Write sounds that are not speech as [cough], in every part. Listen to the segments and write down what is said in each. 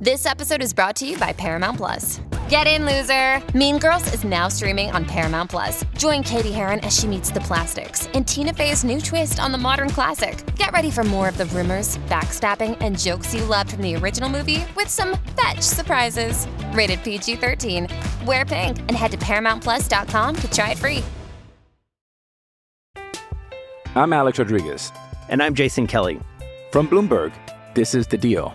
This episode is brought to you by Paramount Plus. Get in, loser! Mean Girls is now streaming on Paramount Plus. Join Cady Heron as she meets the plastics and Tina Fey's new twist on the modern classic. Get ready for more of the rumors, backstabbing, and jokes you loved from the original movie with some fetch surprises. Rated PG 13. Wear pink and head to ParamountPlus.com to try it free. I'm Alex Rodriguez. And I'm Jason Kelly. From Bloomberg, this is The Deal.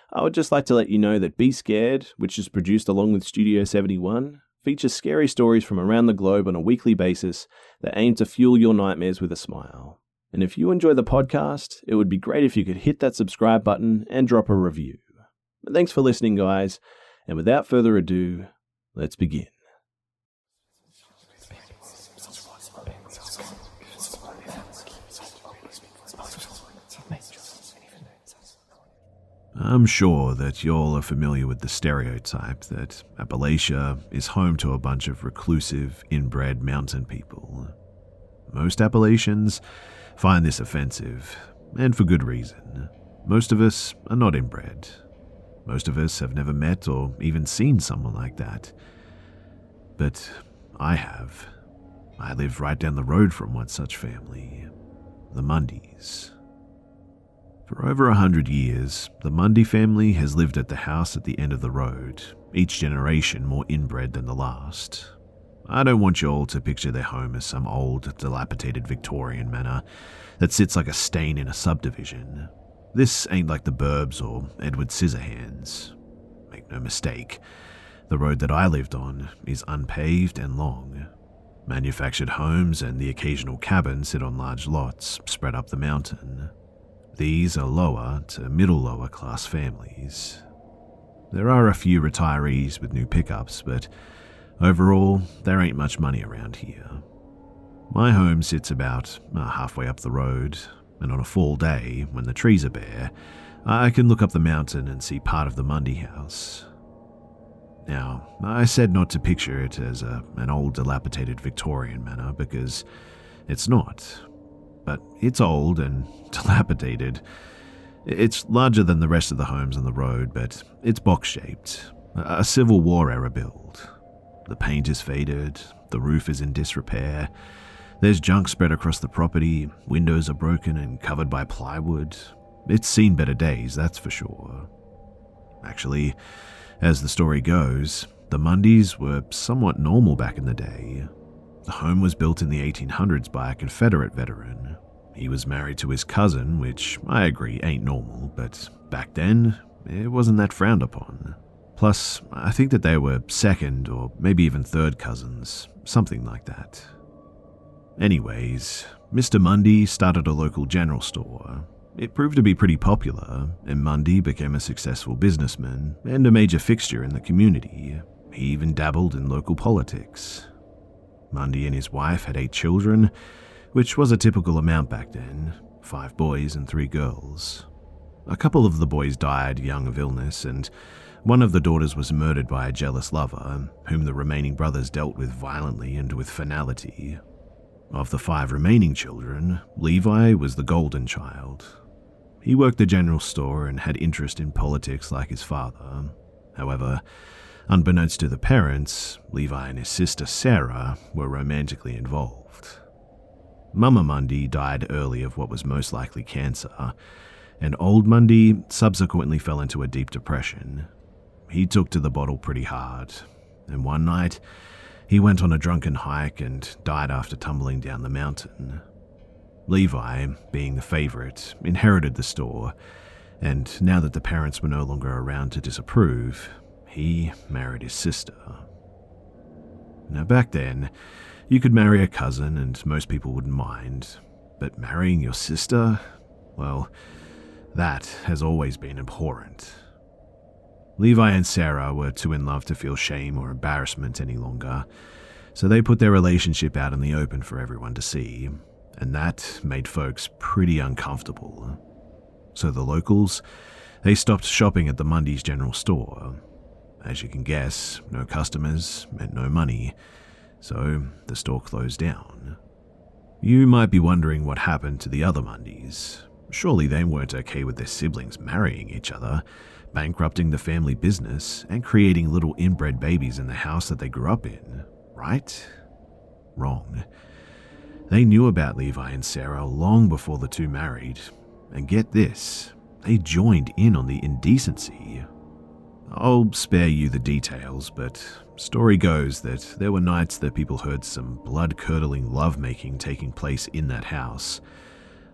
I would just like to let you know that Be Scared, which is produced along with Studio 71, features scary stories from around the globe on a weekly basis that aim to fuel your nightmares with a smile. And if you enjoy the podcast, it would be great if you could hit that subscribe button and drop a review. But thanks for listening, guys. And without further ado, let's begin. I'm sure that y'all are familiar with the stereotype that Appalachia is home to a bunch of reclusive, inbred mountain people. Most Appalachians find this offensive, and for good reason. Most of us are not inbred. Most of us have never met or even seen someone like that. But I have. I live right down the road from one such family the Mundys. For over a hundred years, the Mundy family has lived at the house at the end of the road, each generation more inbred than the last. I don't want you all to picture their home as some old, dilapidated Victorian manor that sits like a stain in a subdivision. This ain't like the Burbs or Edward Scissorhands. Make no mistake, the road that I lived on is unpaved and long. Manufactured homes and the occasional cabin sit on large lots spread up the mountain. These are lower to middle lower class families. There are a few retirees with new pickups, but overall, there ain't much money around here. My home sits about uh, halfway up the road, and on a fall day, when the trees are bare, I can look up the mountain and see part of the Mundy house. Now, I said not to picture it as a, an old dilapidated Victorian manor because it's not but it's old and [laughs] dilapidated. It's larger than the rest of the homes on the road, but it's box shaped, a Civil War era build. The paint is faded, the roof is in disrepair, there's junk spread across the property, windows are broken and covered by plywood. It's seen better days, that's for sure. Actually, as the story goes, the Mundys were somewhat normal back in the day. The home was built in the 1800s by a Confederate veteran. He was married to his cousin, which I agree ain't normal, but back then, it wasn't that frowned upon. Plus, I think that they were second or maybe even third cousins, something like that. Anyways, Mr. Mundy started a local general store. It proved to be pretty popular, and Mundy became a successful businessman and a major fixture in the community. He even dabbled in local politics. Mundy and his wife had eight children, which was a typical amount back then five boys and three girls. A couple of the boys died young of illness, and one of the daughters was murdered by a jealous lover, whom the remaining brothers dealt with violently and with finality. Of the five remaining children, Levi was the golden child. He worked the general store and had interest in politics like his father. However, unbeknownst to the parents, Levi and his sister Sarah were romantically involved. Mama Mundy died early of what was most likely cancer, and Old Mundy subsequently fell into a deep depression. he took to the bottle pretty hard, and one night he went on a drunken hike and died after tumbling down the mountain. Levi, being the favorite, inherited the store, and now that the parents were no longer around to disapprove, he married his sister. Now, back then, you could marry a cousin and most people wouldn't mind, but marrying your sister? Well, that has always been abhorrent. Levi and Sarah were too in love to feel shame or embarrassment any longer, so they put their relationship out in the open for everyone to see, and that made folks pretty uncomfortable. So the locals, they stopped shopping at the Mundy's general store. As you can guess, no customers meant no money, so the store closed down. You might be wondering what happened to the other Mundys. Surely they weren't okay with their siblings marrying each other, bankrupting the family business, and creating little inbred babies in the house that they grew up in, right? Wrong. They knew about Levi and Sarah long before the two married, and get this, they joined in on the indecency. I'll spare you the details, but story goes that there were nights that people heard some blood-curdling lovemaking taking place in that house,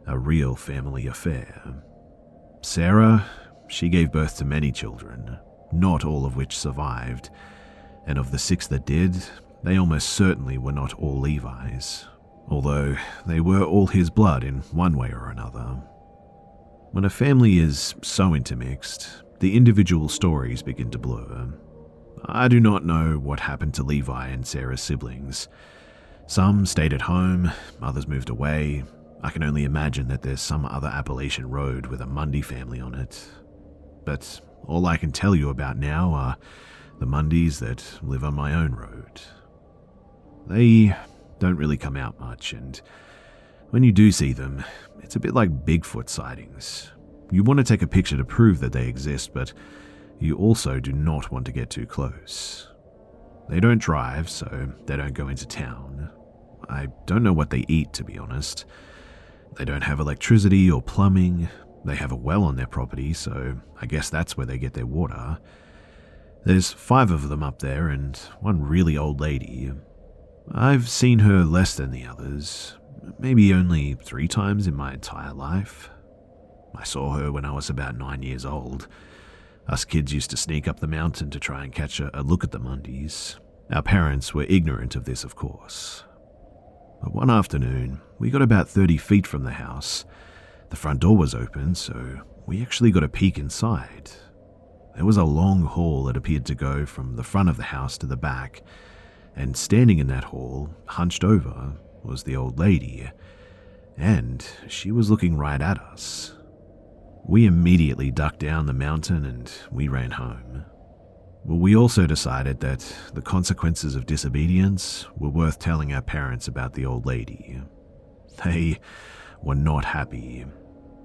a real family affair. Sarah she gave birth to many children, not all of which survived, and of the six that did, they almost certainly were not all Levi's, although they were all his blood in one way or another. When a family is so intermixed, the individual stories begin to blur. I do not know what happened to Levi and Sarah's siblings. Some stayed at home, others moved away. I can only imagine that there's some other Appalachian road with a Mundy family on it, but all I can tell you about now are the Mundys that live on my own road. They don't really come out much, and when you do see them, it's a bit like Bigfoot sightings. You want to take a picture to prove that they exist, but you also do not want to get too close. They don't drive, so they don't go into town. I don't know what they eat, to be honest. They don't have electricity or plumbing, they have a well on their property, so I guess that's where they get their water. There's five of them up there and one really old lady. I've seen her less than the others, maybe only three times in my entire life. I saw her when I was about nine years old. Us kids used to sneak up the mountain to try and catch a, a look at the Mundys. Our parents were ignorant of this, of course. But one afternoon, we got about 30 feet from the house the front door was open, so we actually got a peek inside. There was a long hall that appeared to go from the front of the house to the back, and standing in that hall, hunched over, was the old lady, and she was looking right at us. We immediately ducked down the mountain and we ran home. We also decided that the consequences of disobedience were worth telling our parents about the old lady. They were not happy.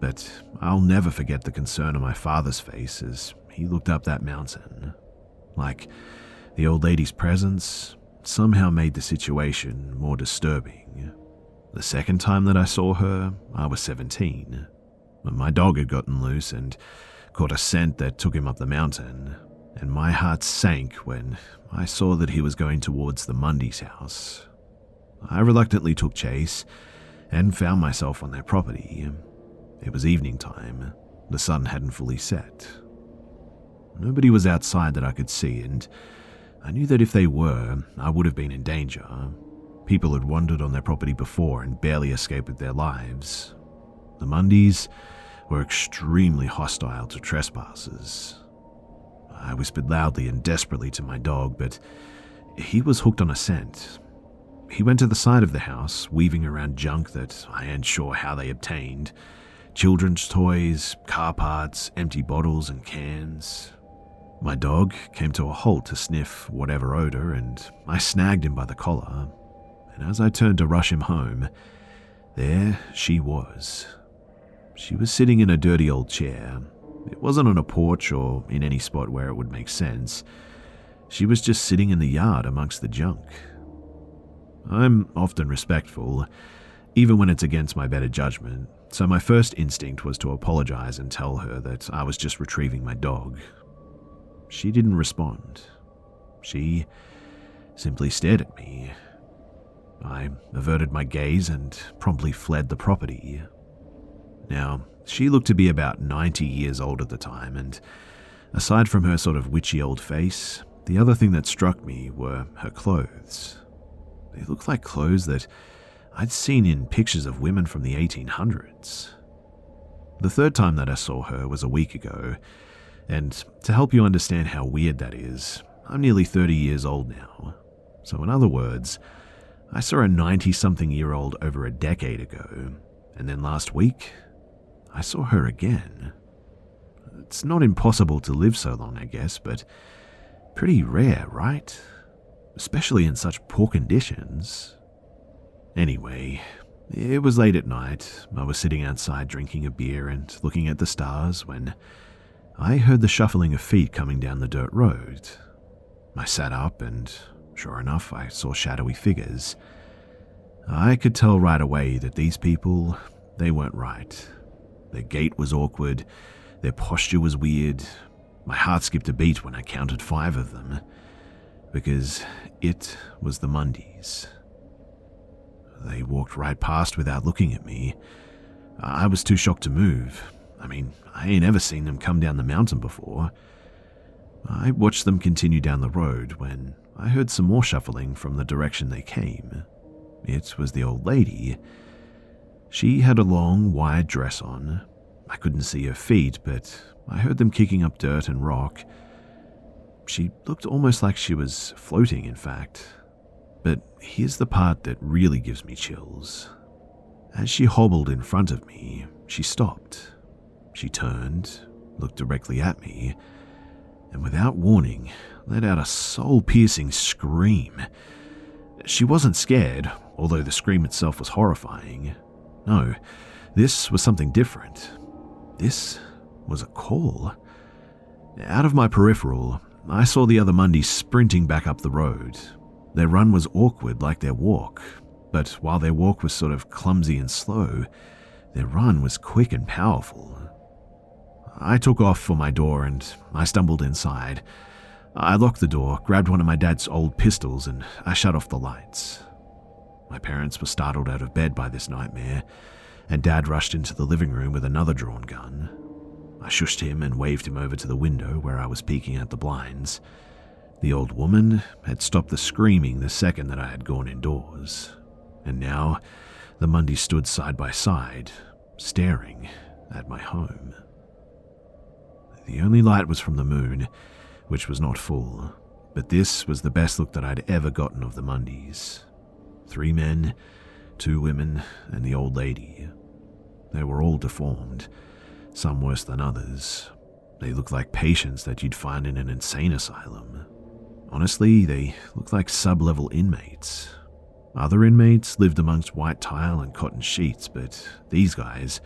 But I'll never forget the concern on my father's face as he looked up that mountain. Like the old lady's presence somehow made the situation more disturbing. The second time that I saw her, I was 17. My dog had gotten loose and caught a scent that took him up the mountain, and my heart sank when I saw that he was going towards the Mundy's house. I reluctantly took chase and found myself on their property. It was evening time. The sun hadn't fully set. Nobody was outside that I could see, and I knew that if they were, I would have been in danger. People had wandered on their property before and barely escaped with their lives. The Mundys were extremely hostile to trespassers. I whispered loudly and desperately to my dog, but he was hooked on a scent, he went to the side of the house, weaving around junk that I ain't sure how they obtained children's toys, car parts, empty bottles, and cans. My dog came to a halt to sniff whatever odor, and I snagged him by the collar. And as I turned to rush him home, there she was. She was sitting in a dirty old chair. It wasn't on a porch or in any spot where it would make sense. She was just sitting in the yard amongst the junk. I'm often respectful, even when it's against my better judgment, so my first instinct was to apologize and tell her that I was just retrieving my dog. she didn't respond. She simply stared at me. I averted my gaze and promptly fled the property. Now, she looked to be about 90 years old at the time, and aside from her sort of witchy old face, the other thing that struck me were her clothes. They looked like clothes that I'd seen in pictures of women from the 1800s. The third time that I saw her was a week ago, and to help you understand how weird that is, I'm nearly 30 years old now. So, in other words, I saw a 90 something year old over a decade ago, and then last week, I saw her again. It's not impossible to live so long, I guess, but pretty rare, right? Especially in such poor conditions. Anyway, it was late at night. I was sitting outside drinking a beer and looking at the stars when I heard the shuffling of feet coming down the dirt road. I sat up and, sure enough, I saw shadowy figures. I could tell right away that these people, they weren't right. Their gait was awkward, their posture was weird. My heart skipped a beat when I counted five of them, because it was the Mundys. They walked right past without looking at me. I was too shocked to move. I mean, I ain't ever seen them come down the mountain before. I watched them continue down the road when I heard some more shuffling from the direction they came. It was the old lady. She had a long, wide dress on. I couldn't see her feet, but I heard them kicking up dirt and rock. She looked almost like she was floating, in fact. But here's the part that really gives me chills. As she hobbled in front of me, she stopped. She turned, looked directly at me, and without warning, let out a soul piercing scream. She wasn't scared, although the scream itself was horrifying. No, this was something different. This was a call. Out of my peripheral, I saw the other Mundys sprinting back up the road, their run was awkward like their walk, but while their walk was sort of clumsy and slow, their run was quick and powerful. I took off for my door and I stumbled inside. I locked the door, grabbed one of my dad's old pistols, and I shut off the lights. My parents were startled out of bed by this nightmare, and dad rushed into the living room with another drawn gun. I shushed him and waved him over to the window where I was peeking at the blinds. The old woman had stopped the screaming the second that I had gone indoors, and now the Mundys stood side by side, staring at my home. The only light was from the moon, which was not full, but this was the best look that I'd ever gotten of the Mundys. Three men, two women, and the old lady. They were all deformed, some worse than others. They looked like patients that you'd find in an insane asylum. Honestly, they looked like sub level inmates. Other inmates lived amongst white tile and cotton sheets, but these guys,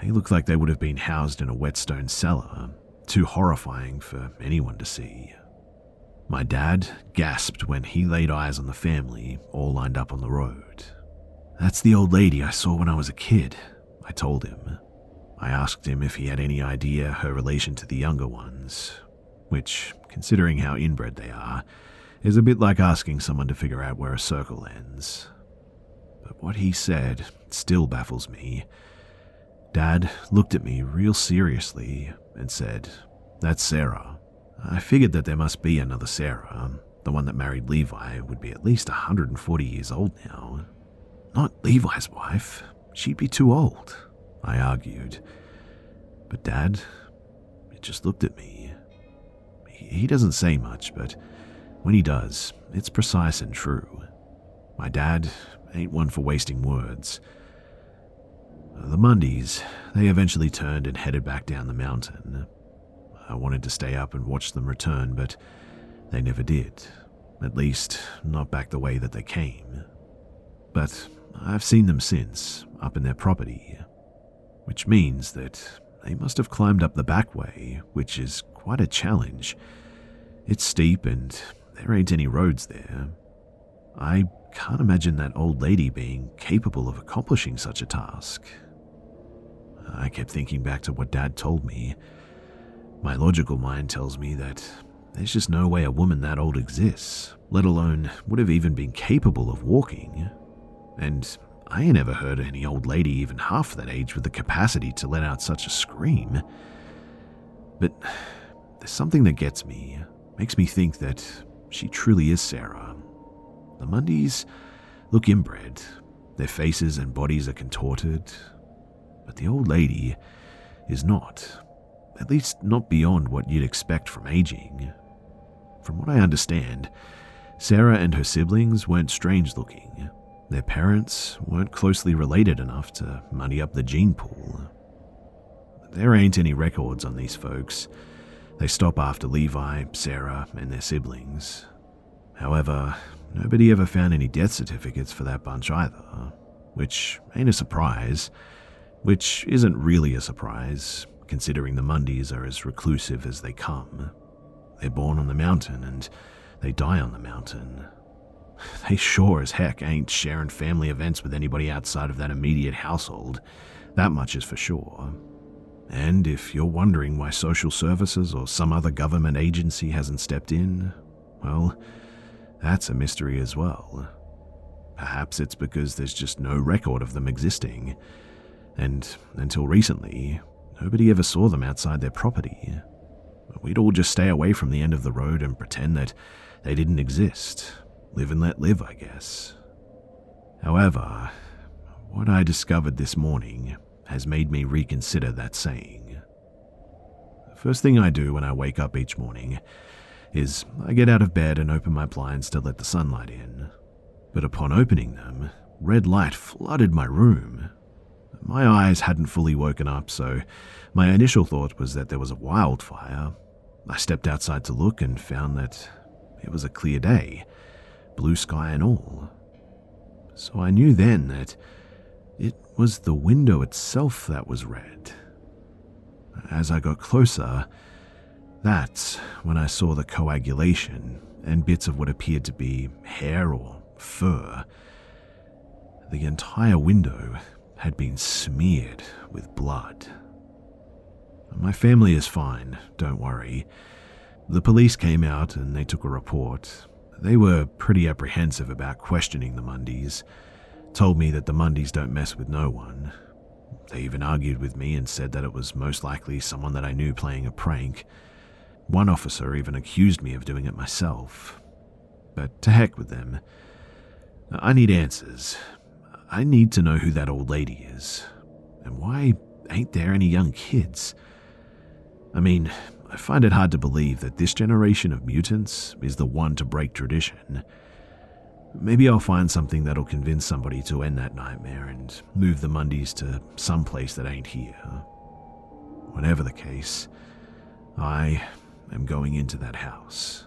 they looked like they would have been housed in a whetstone cellar, too horrifying for anyone to see. My dad gasped when he laid eyes on the family all lined up on the road. That's the old lady I saw when I was a kid, I told him. I asked him if he had any idea her relation to the younger ones, which, considering how inbred they are, is a bit like asking someone to figure out where a circle ends. But what he said still baffles me. Dad looked at me real seriously and said, That's Sarah. I figured that there must be another Sarah. The one that married Levi would be at least 140 years old now. Not Levi's wife. She'd be too old, I argued. But Dad, he just looked at me he doesn't say much, but when he does, it's precise and true. My dad ain't one for wasting words. The Mundys, they eventually turned and headed back down the mountain. I wanted to stay up and watch them return, but they never did. At least, not back the way that they came. But I've seen them since, up in their property, which means that they must have climbed up the back way, which is quite a challenge. It's steep and there ain't any roads there. I can't imagine that old lady being capable of accomplishing such a task. I kept thinking back to what Dad told me. My logical mind tells me that there's just no way a woman that old exists, let alone would have even been capable of walking. And I ain't ever heard any old lady even half that age with the capacity to let out such a scream. But there's something that gets me, makes me think that she truly is Sarah. The Mundys look inbred, their faces and bodies are contorted, but the old lady is not, at least not beyond what you'd expect from aging. From what I understand, Sarah and her siblings weren't strange looking. Their parents weren't closely related enough to muddy up the gene pool. There ain't any records on these folks. They stop after Levi, Sarah, and their siblings. However, nobody ever found any death certificates for that bunch either, which ain't a surprise, which isn't really a surprise, considering the Mundys are as reclusive as they come. They're born on the mountain and they die on the mountain. [laughs] They sure as heck ain't sharing family events with anybody outside of that immediate household. That much is for sure. And if you're wondering why social services or some other government agency hasn't stepped in, well, that's a mystery as well. Perhaps it's because there's just no record of them existing, and until recently, nobody ever saw them outside their property. We'd all just stay away from the end of the road and pretend that they didn't exist. Live and let live, I guess. However, what I discovered this morning has made me reconsider that saying. The first thing I do when I wake up each morning is I get out of bed and open my blinds to let the sunlight in. But upon opening them, red light flooded my room. My eyes hadn't fully woken up, so my initial thought was that there was a wildfire. I stepped outside to look and found that it was a clear day, blue sky and all. So I knew then that it was the window itself that was red. As I got closer, that's when I saw the coagulation and bits of what appeared to be hair or fur. The entire window had been smeared with blood. My family is fine, don't worry. The police came out and they took a report. They were pretty apprehensive about questioning the Mundys, told me that the Mundys don't mess with no one. They even argued with me and said that it was most likely someone that I knew playing a prank. One officer even accused me of doing it myself. But to heck with them. I need answers. I need to know who that old lady is. And why ain't there any young kids? I mean, I find it hard to believe that this generation of mutants is the one to break tradition. Maybe I'll find something that'll convince somebody to end that nightmare and move the Mundys to some place that ain't here. Whatever the case, I am going into that house.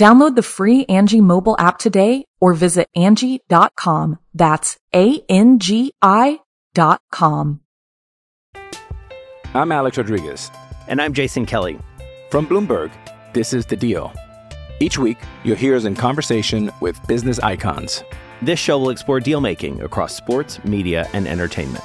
Download the free Angie mobile app today or visit Angie.com. That's A-N-G-I dot com. I'm Alex Rodriguez. And I'm Jason Kelly. From Bloomberg, this is The Deal. Each week, you'll hear us in conversation with business icons. This show will explore deal making across sports, media, and entertainment.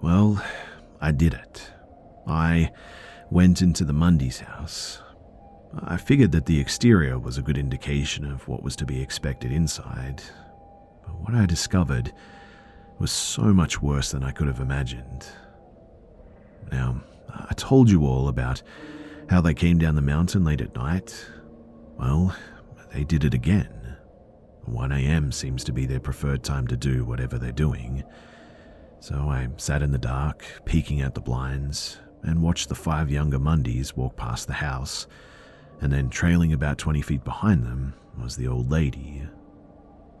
Well, I did it. I went into the Mundy's house. I figured that the exterior was a good indication of what was to be expected inside, but what I discovered was so much worse than I could have imagined. Now, I told you all about how they came down the mountain late at night. Well, they did it again. 1 a.m. seems to be their preferred time to do whatever they're doing. So I sat in the dark, peeking at the blinds, and watched the five younger Mundys walk past the house, and then trailing about 20 feet behind them was the old lady.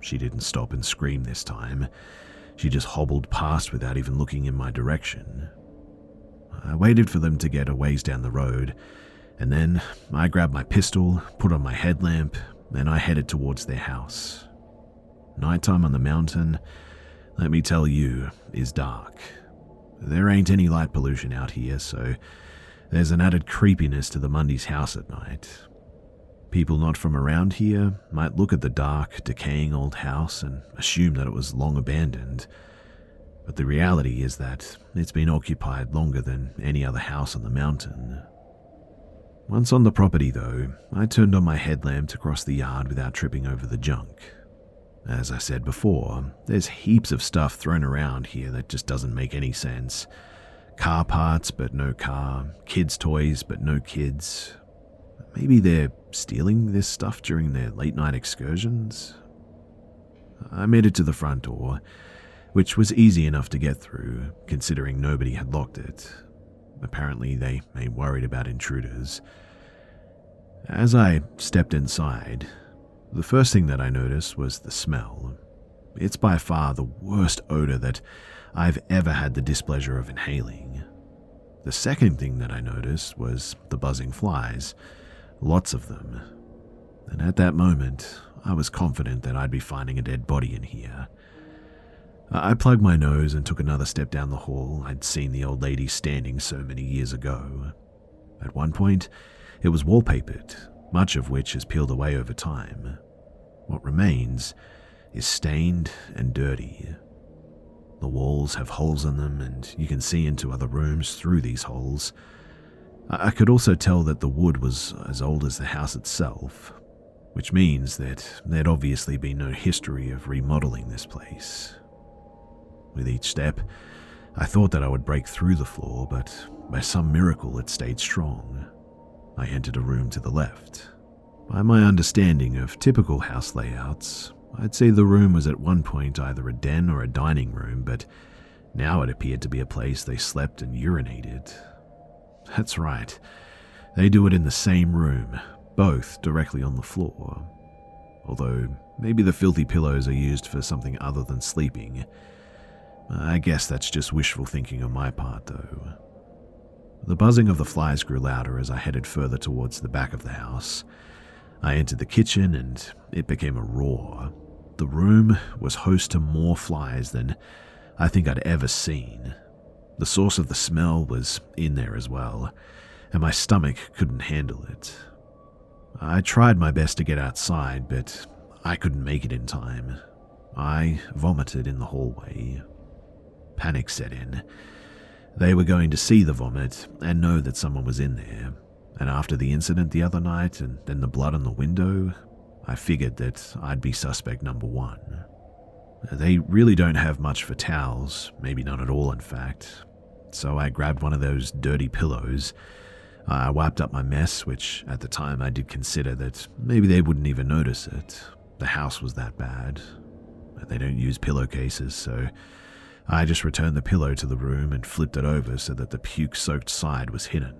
She didn't stop and scream this time. She just hobbled past without even looking in my direction. I waited for them to get a ways down the road, and then I grabbed my pistol, put on my headlamp, and I headed towards their house. Nighttime on the mountain, let me tell you, is dark. There ain't any light pollution out here, so there's an added creepiness to the Mundy's house at night. People not from around here might look at the dark, decaying old house and assume that it was long abandoned. But the reality is that it's been occupied longer than any other house on the mountain. Once on the property, though, I turned on my headlamp to cross the yard without tripping over the junk. As I said before, there's heaps of stuff thrown around here that just doesn't make any sense. Car parts, but no car. Kids' toys, but no kids. Maybe they're stealing this stuff during their late night excursions? I made it to the front door, which was easy enough to get through, considering nobody had locked it. Apparently, they ain't worried about intruders. As I stepped inside, the first thing that I noticed was the smell. It's by far the worst odor that I've ever had the displeasure of inhaling. The second thing that I noticed was the buzzing flies, lots of them. And at that moment, I was confident that I'd be finding a dead body in here. I plugged my nose and took another step down the hall I'd seen the old lady standing so many years ago. At one point, it was wallpapered, much of which has peeled away over time. What remains is stained and dirty. The walls have holes in them, and you can see into other rooms through these holes. I could also tell that the wood was as old as the house itself, which means that there'd obviously been no history of remodeling this place. With each step, I thought that I would break through the floor, but by some miracle it stayed strong. I entered a room to the left. By my understanding of typical house layouts, I'd say the room was at one point either a den or a dining room, but now it appeared to be a place they slept and urinated. That's right, they do it in the same room, both directly on the floor. Although, maybe the filthy pillows are used for something other than sleeping. I guess that's just wishful thinking on my part, though. The buzzing of the flies grew louder as I headed further towards the back of the house. I entered the kitchen and it became a roar. The room was host to more flies than I think I'd ever seen. The source of the smell was in there as well, and my stomach couldn't handle it. I tried my best to get outside, but I couldn't make it in time. I vomited in the hallway. Panic set in. They were going to see the vomit and know that someone was in there. And after the incident the other night and then the blood on the window, I figured that I'd be suspect number one. They really don't have much for towels, maybe none at all, in fact. So I grabbed one of those dirty pillows. I wiped up my mess, which at the time I did consider that maybe they wouldn't even notice it. The house was that bad. They don't use pillowcases, so I just returned the pillow to the room and flipped it over so that the puke soaked side was hidden.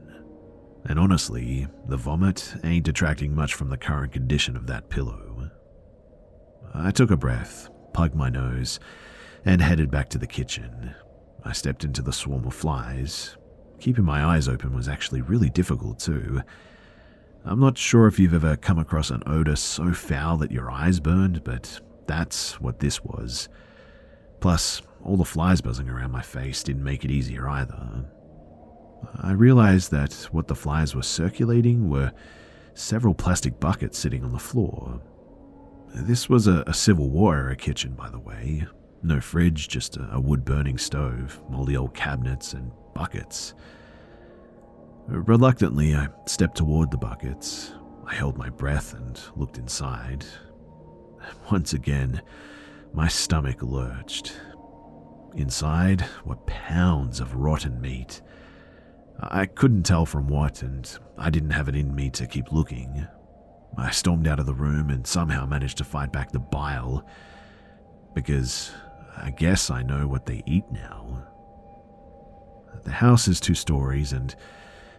And honestly, the vomit ain't detracting much from the current condition of that pillow. I took a breath, plugged my nose, and headed back to the kitchen. I stepped into the swarm of flies. Keeping my eyes open was actually really difficult, too. I'm not sure if you've ever come across an odor so foul that your eyes burned, but that's what this was. Plus, all the flies buzzing around my face didn't make it easier either. I realized that what the flies were circulating were several plastic buckets sitting on the floor. This was a, a Civil War era kitchen, by the way. No fridge, just a, a wood burning stove, moldy old cabinets, and buckets. Reluctantly, I stepped toward the buckets. I held my breath and looked inside. Once again, my stomach lurched. Inside were pounds of rotten meat. I couldn't tell from what, and I didn't have it in me to keep looking. I stormed out of the room and somehow managed to fight back the bile, because I guess I know what they eat now. The house is two stories, and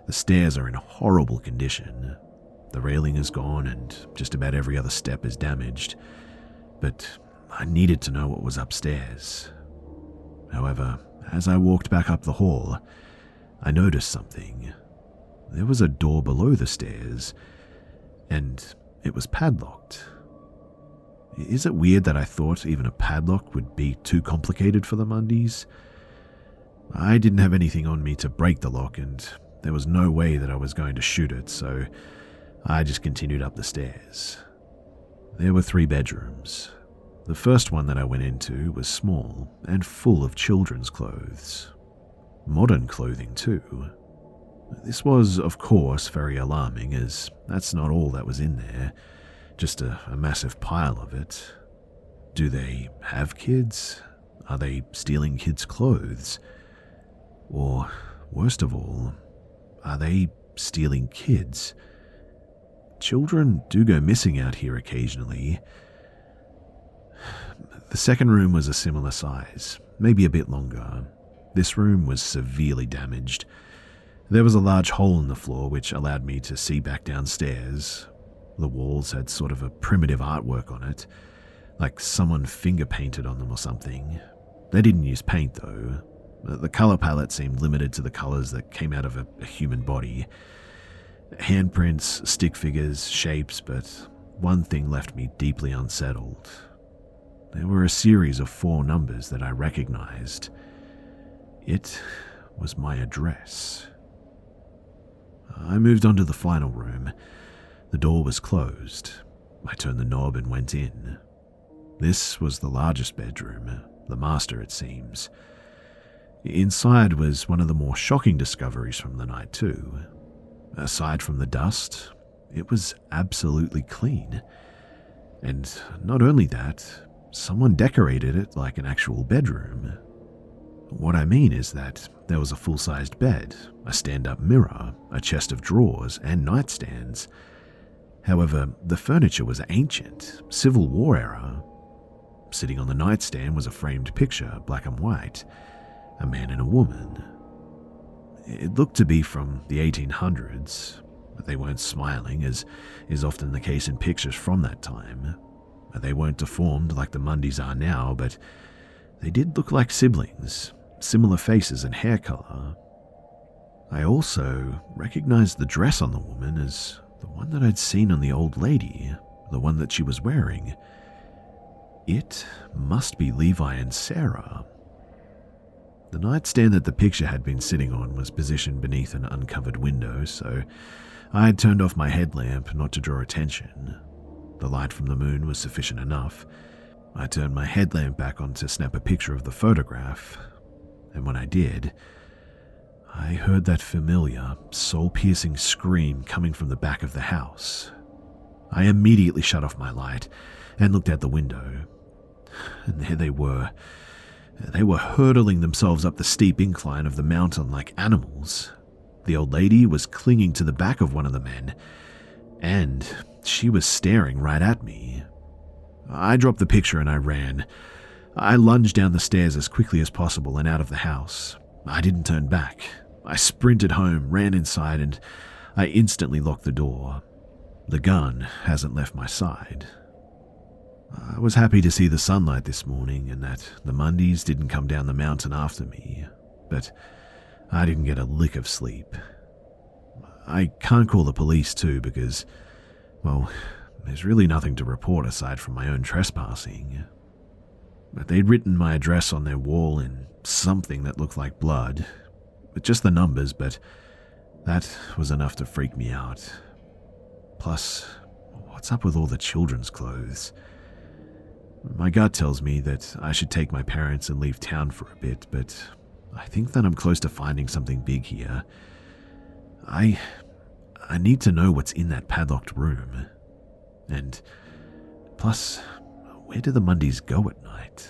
the stairs are in horrible condition. The railing is gone, and just about every other step is damaged. But I needed to know what was upstairs. However, as I walked back up the hall, I noticed something. There was a door below the stairs, and it was padlocked. Is it weird that I thought even a padlock would be too complicated for the Mundys? I didn't have anything on me to break the lock, and there was no way that I was going to shoot it, so I just continued up the stairs. There were three bedrooms. The first one that I went into was small and full of children's clothes. Modern clothing, too. This was, of course, very alarming, as that's not all that was in there, just a, a massive pile of it. Do they have kids? Are they stealing kids' clothes? Or, worst of all, are they stealing kids? Children do go missing out here occasionally. The second room was a similar size, maybe a bit longer. This room was severely damaged. There was a large hole in the floor which allowed me to see back downstairs. The walls had sort of a primitive artwork on it, like someone finger painted on them or something. They didn't use paint though. The color palette seemed limited to the colors that came out of a, a human body. Handprints, stick figures, shapes, but one thing left me deeply unsettled. There were a series of four numbers that I recognized. It was my address. I moved on to the final room. The door was closed. I turned the knob and went in. This was the largest bedroom, the master, it seems. Inside was one of the more shocking discoveries from the night, too. Aside from the dust, it was absolutely clean. And not only that, someone decorated it like an actual bedroom. What I mean is that there was a full sized bed, a stand up mirror, a chest of drawers, and nightstands. However, the furniture was ancient, Civil War era. Sitting on the nightstand was a framed picture, black and white, a man and a woman. It looked to be from the 1800s, but they weren't smiling, as is often the case in pictures from that time. They weren't deformed like the Mundys are now, but they did look like siblings, similar faces and hair color. I also recognized the dress on the woman as the one that I'd seen on the old lady, the one that she was wearing. It must be Levi and Sarah. The nightstand that the picture had been sitting on was positioned beneath an uncovered window, so I had turned off my headlamp not to draw attention. The light from the moon was sufficient enough. I turned my headlamp back on to snap a picture of the photograph, and when I did, I heard that familiar, soul piercing scream coming from the back of the house. I immediately shut off my light and looked out the window. And there they were. They were hurtling themselves up the steep incline of the mountain like animals. The old lady was clinging to the back of one of the men, and she was staring right at me. I dropped the picture and I ran. I lunged down the stairs as quickly as possible and out of the house. I didn't turn back. I sprinted home, ran inside, and I instantly locked the door. The gun hasn't left my side. I was happy to see the sunlight this morning and that the Mundys didn't come down the mountain after me, but I didn't get a lick of sleep. I can't call the police too because, well, there's really nothing to report aside from my own trespassing. But they'd written my address on their wall in something that looked like blood, just the numbers, but that was enough to freak me out. Plus, what's up with all the children's clothes? My gut tells me that I should take my parents and leave town for a bit, but I think that I'm close to finding something big here. I I need to know what's in that padlocked room. And plus, where do the Mundys go at night?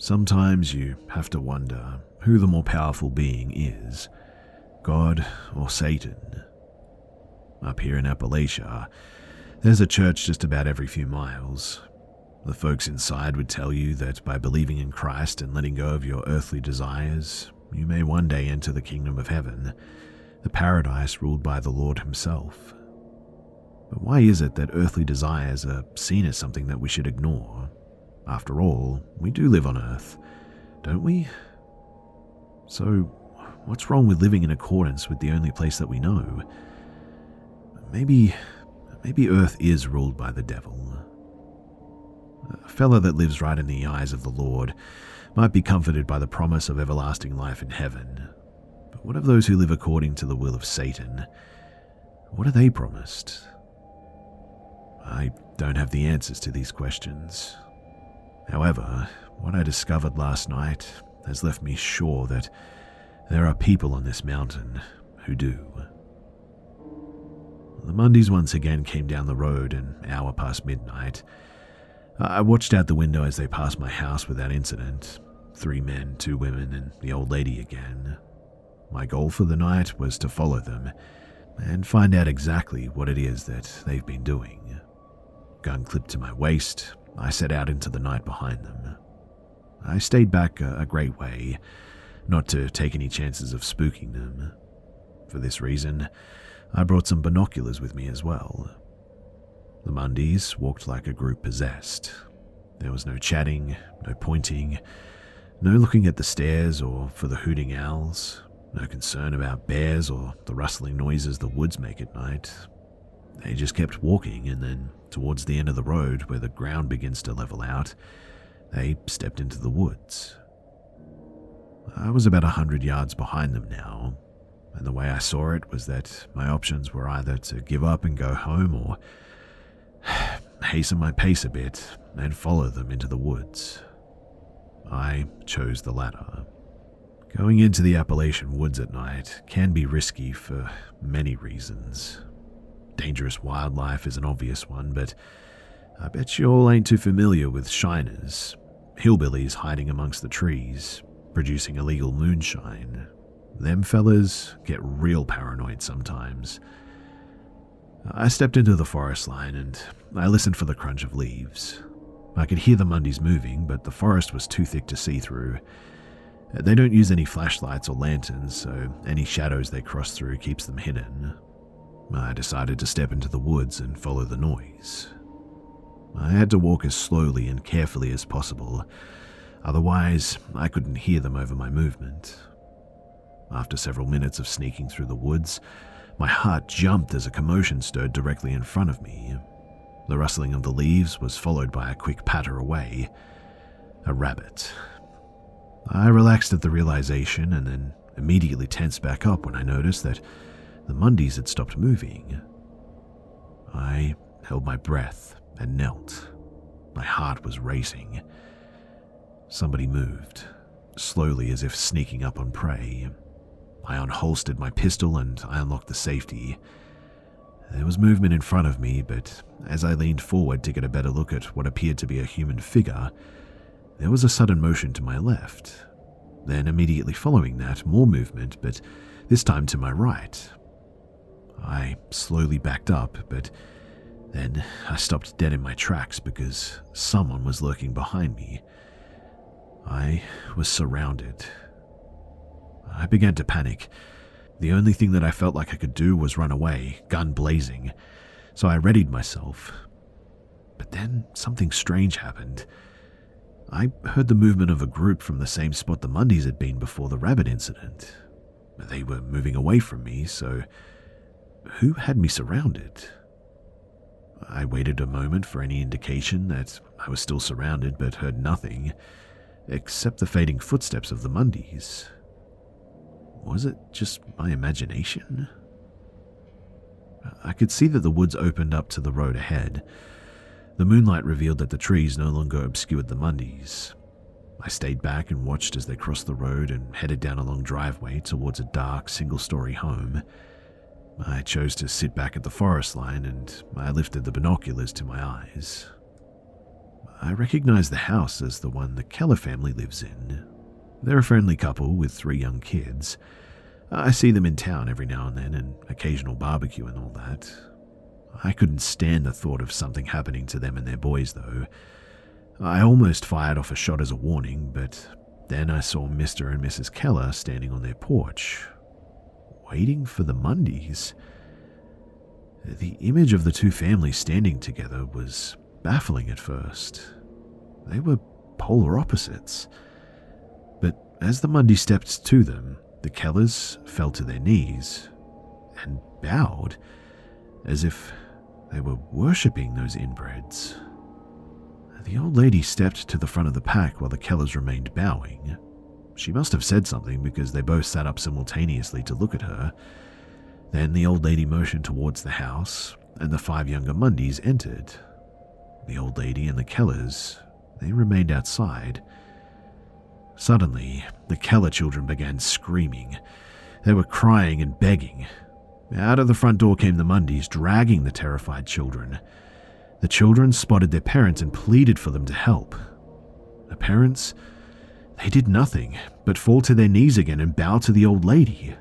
Sometimes you have to wonder who the more powerful being is God or Satan. Up here in Appalachia, there's a church just about every few miles. The folks inside would tell you that by believing in Christ and letting go of your earthly desires, you may one day enter the kingdom of heaven, the paradise ruled by the Lord Himself. But why is it that earthly desires are seen as something that we should ignore? After all, we do live on Earth, don't we? So, what's wrong with living in accordance with the only place that we know? Maybe, maybe Earth is ruled by the devil. A fellow that lives right in the eyes of the Lord might be comforted by the promise of everlasting life in heaven. But what of those who live according to the will of Satan? What are they promised? I don't have the answers to these questions. However, what I discovered last night has left me sure that there are people on this mountain who do. The Mundys once again came down the road an hour past midnight. I watched out the window as they passed my house without incident. Three men, two women, and the old lady again. My goal for the night was to follow them and find out exactly what it is that they've been doing. Gun clipped to my waist, I set out into the night behind them. I stayed back a, a great way, not to take any chances of spooking them. For this reason, I brought some binoculars with me as well. The Mundys walked like a group possessed. There was no chatting, no pointing, no looking at the stairs or for the hooting owls, no concern about bears or the rustling noises the woods make at night. They just kept walking, and then, towards the end of the road where the ground begins to level out, they stepped into the woods. I was about a hundred yards behind them now, and the way I saw it was that my options were either to give up and go home or [sighs] hasten my pace a bit and follow them into the woods. I chose the latter. Going into the Appalachian woods at night can be risky for many reasons. Dangerous wildlife is an obvious one, but I bet you all ain't too familiar with shiners, hillbillies hiding amongst the trees, producing illegal moonshine. Them fellas get real paranoid sometimes. I stepped into the forest line and I listened for the crunch of leaves. I could hear the Mundys moving, but the forest was too thick to see through. They don't use any flashlights or lanterns, so any shadows they cross through keeps them hidden. I decided to step into the woods and follow the noise. I had to walk as slowly and carefully as possible, otherwise, I couldn't hear them over my movement. After several minutes of sneaking through the woods, my heart jumped as a commotion stirred directly in front of me. The rustling of the leaves was followed by a quick patter away. A rabbit. I relaxed at the realization and then immediately tensed back up when I noticed that the Mundys had stopped moving. I held my breath and knelt. My heart was racing. Somebody moved, slowly as if sneaking up on prey. I unholstered my pistol and I unlocked the safety. There was movement in front of me, but as I leaned forward to get a better look at what appeared to be a human figure, there was a sudden motion to my left. Then, immediately following that, more movement, but this time to my right. I slowly backed up, but then I stopped dead in my tracks because someone was lurking behind me. I was surrounded. I began to panic. The only thing that I felt like I could do was run away, gun blazing, so I readied myself. But then something strange happened. I heard the movement of a group from the same spot the Mundys had been before the rabbit incident. They were moving away from me, so who had me surrounded? I waited a moment for any indication that I was still surrounded, but heard nothing except the fading footsteps of the Mundys. Was it just my imagination? I could see that the woods opened up to the road ahead. The moonlight revealed that the trees no longer obscured the Mundys. I stayed back and watched as they crossed the road and headed down a long driveway towards a dark, single story home. I chose to sit back at the forest line and I lifted the binoculars to my eyes. I recognized the house as the one the Keller family lives in. They're a friendly couple with three young kids. I see them in town every now and then, an occasional barbecue and all that. I couldn't stand the thought of something happening to them and their boys, though. I almost fired off a shot as a warning, but then I saw Mr. and Mrs. Keller standing on their porch, waiting for the Mundys. The image of the two families standing together was baffling at first. They were polar opposites. But as the Mundy stepped to them, the Kellers fell to their knees and bowed as if they were worshipping those inbreds. The old lady stepped to the front of the pack while the Kellers remained bowing. She must have said something because they both sat up simultaneously to look at her. Then the old lady motioned towards the house, and the five younger Mundys entered. The old lady and the Kellers, they remained outside. Suddenly, the Keller children began screaming. They were crying and begging. Out of the front door came the Mundys, dragging the terrified children. The children spotted their parents and pleaded for them to help. The parents, they did nothing but fall to their knees again and bow to the old lady.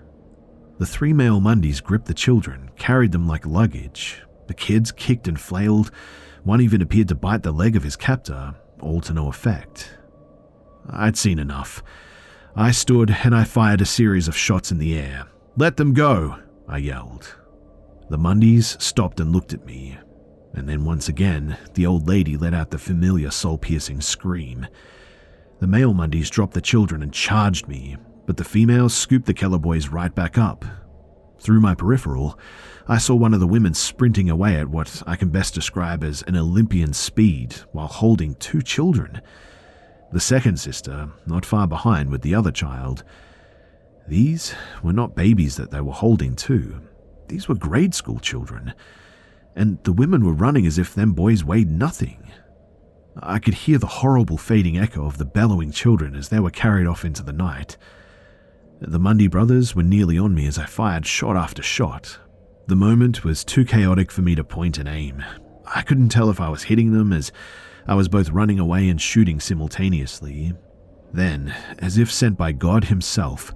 The three male Mundys gripped the children, carried them like luggage. The kids kicked and flailed, one even appeared to bite the leg of his captor, all to no effect. I'd seen enough. I stood and I fired a series of shots in the air. Let them go, I yelled. The Mundys stopped and looked at me, and then once again, the old lady let out the familiar soul piercing scream. The male Mundys dropped the children and charged me, but the females scooped the Keller boys right back up. Through my peripheral, I saw one of the women sprinting away at what I can best describe as an Olympian speed while holding two children. The second sister, not far behind with the other child. These were not babies that they were holding, too. These were grade school children. And the women were running as if them boys weighed nothing. I could hear the horrible fading echo of the bellowing children as they were carried off into the night. The Mundy brothers were nearly on me as I fired shot after shot, the moment was too chaotic for me to point and aim. I couldn't tell if I was hitting them as I was both running away and shooting simultaneously. Then, as if sent by God Himself,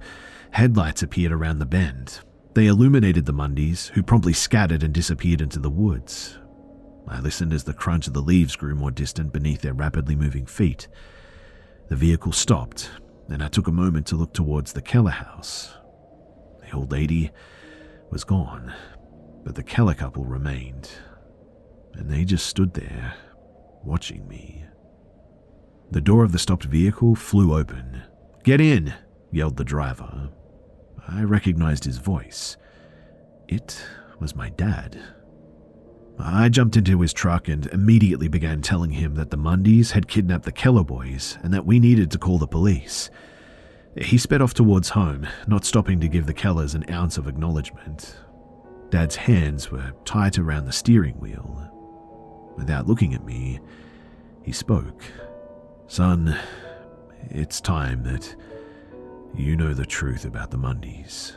headlights appeared around the bend. They illuminated the Mundys, who promptly scattered and disappeared into the woods. I listened as the crunch of the leaves grew more distant beneath their rapidly moving feet. The vehicle stopped, and I took a moment to look towards the Keller house. The old lady was gone but the Keller couple remained, and they just stood there, watching me. The door of the stopped vehicle flew open. Get in, yelled the driver. I recognized his voice. It was my dad. I jumped into his truck and immediately began telling him that the Mundys had kidnapped the Keller boys and that we needed to call the police. He sped off towards home, not stopping to give the Kellers an ounce of acknowledgement. Dad's hands were tight around the steering wheel. Without looking at me, he spoke. Son, it's time that you know the truth about the Mundys.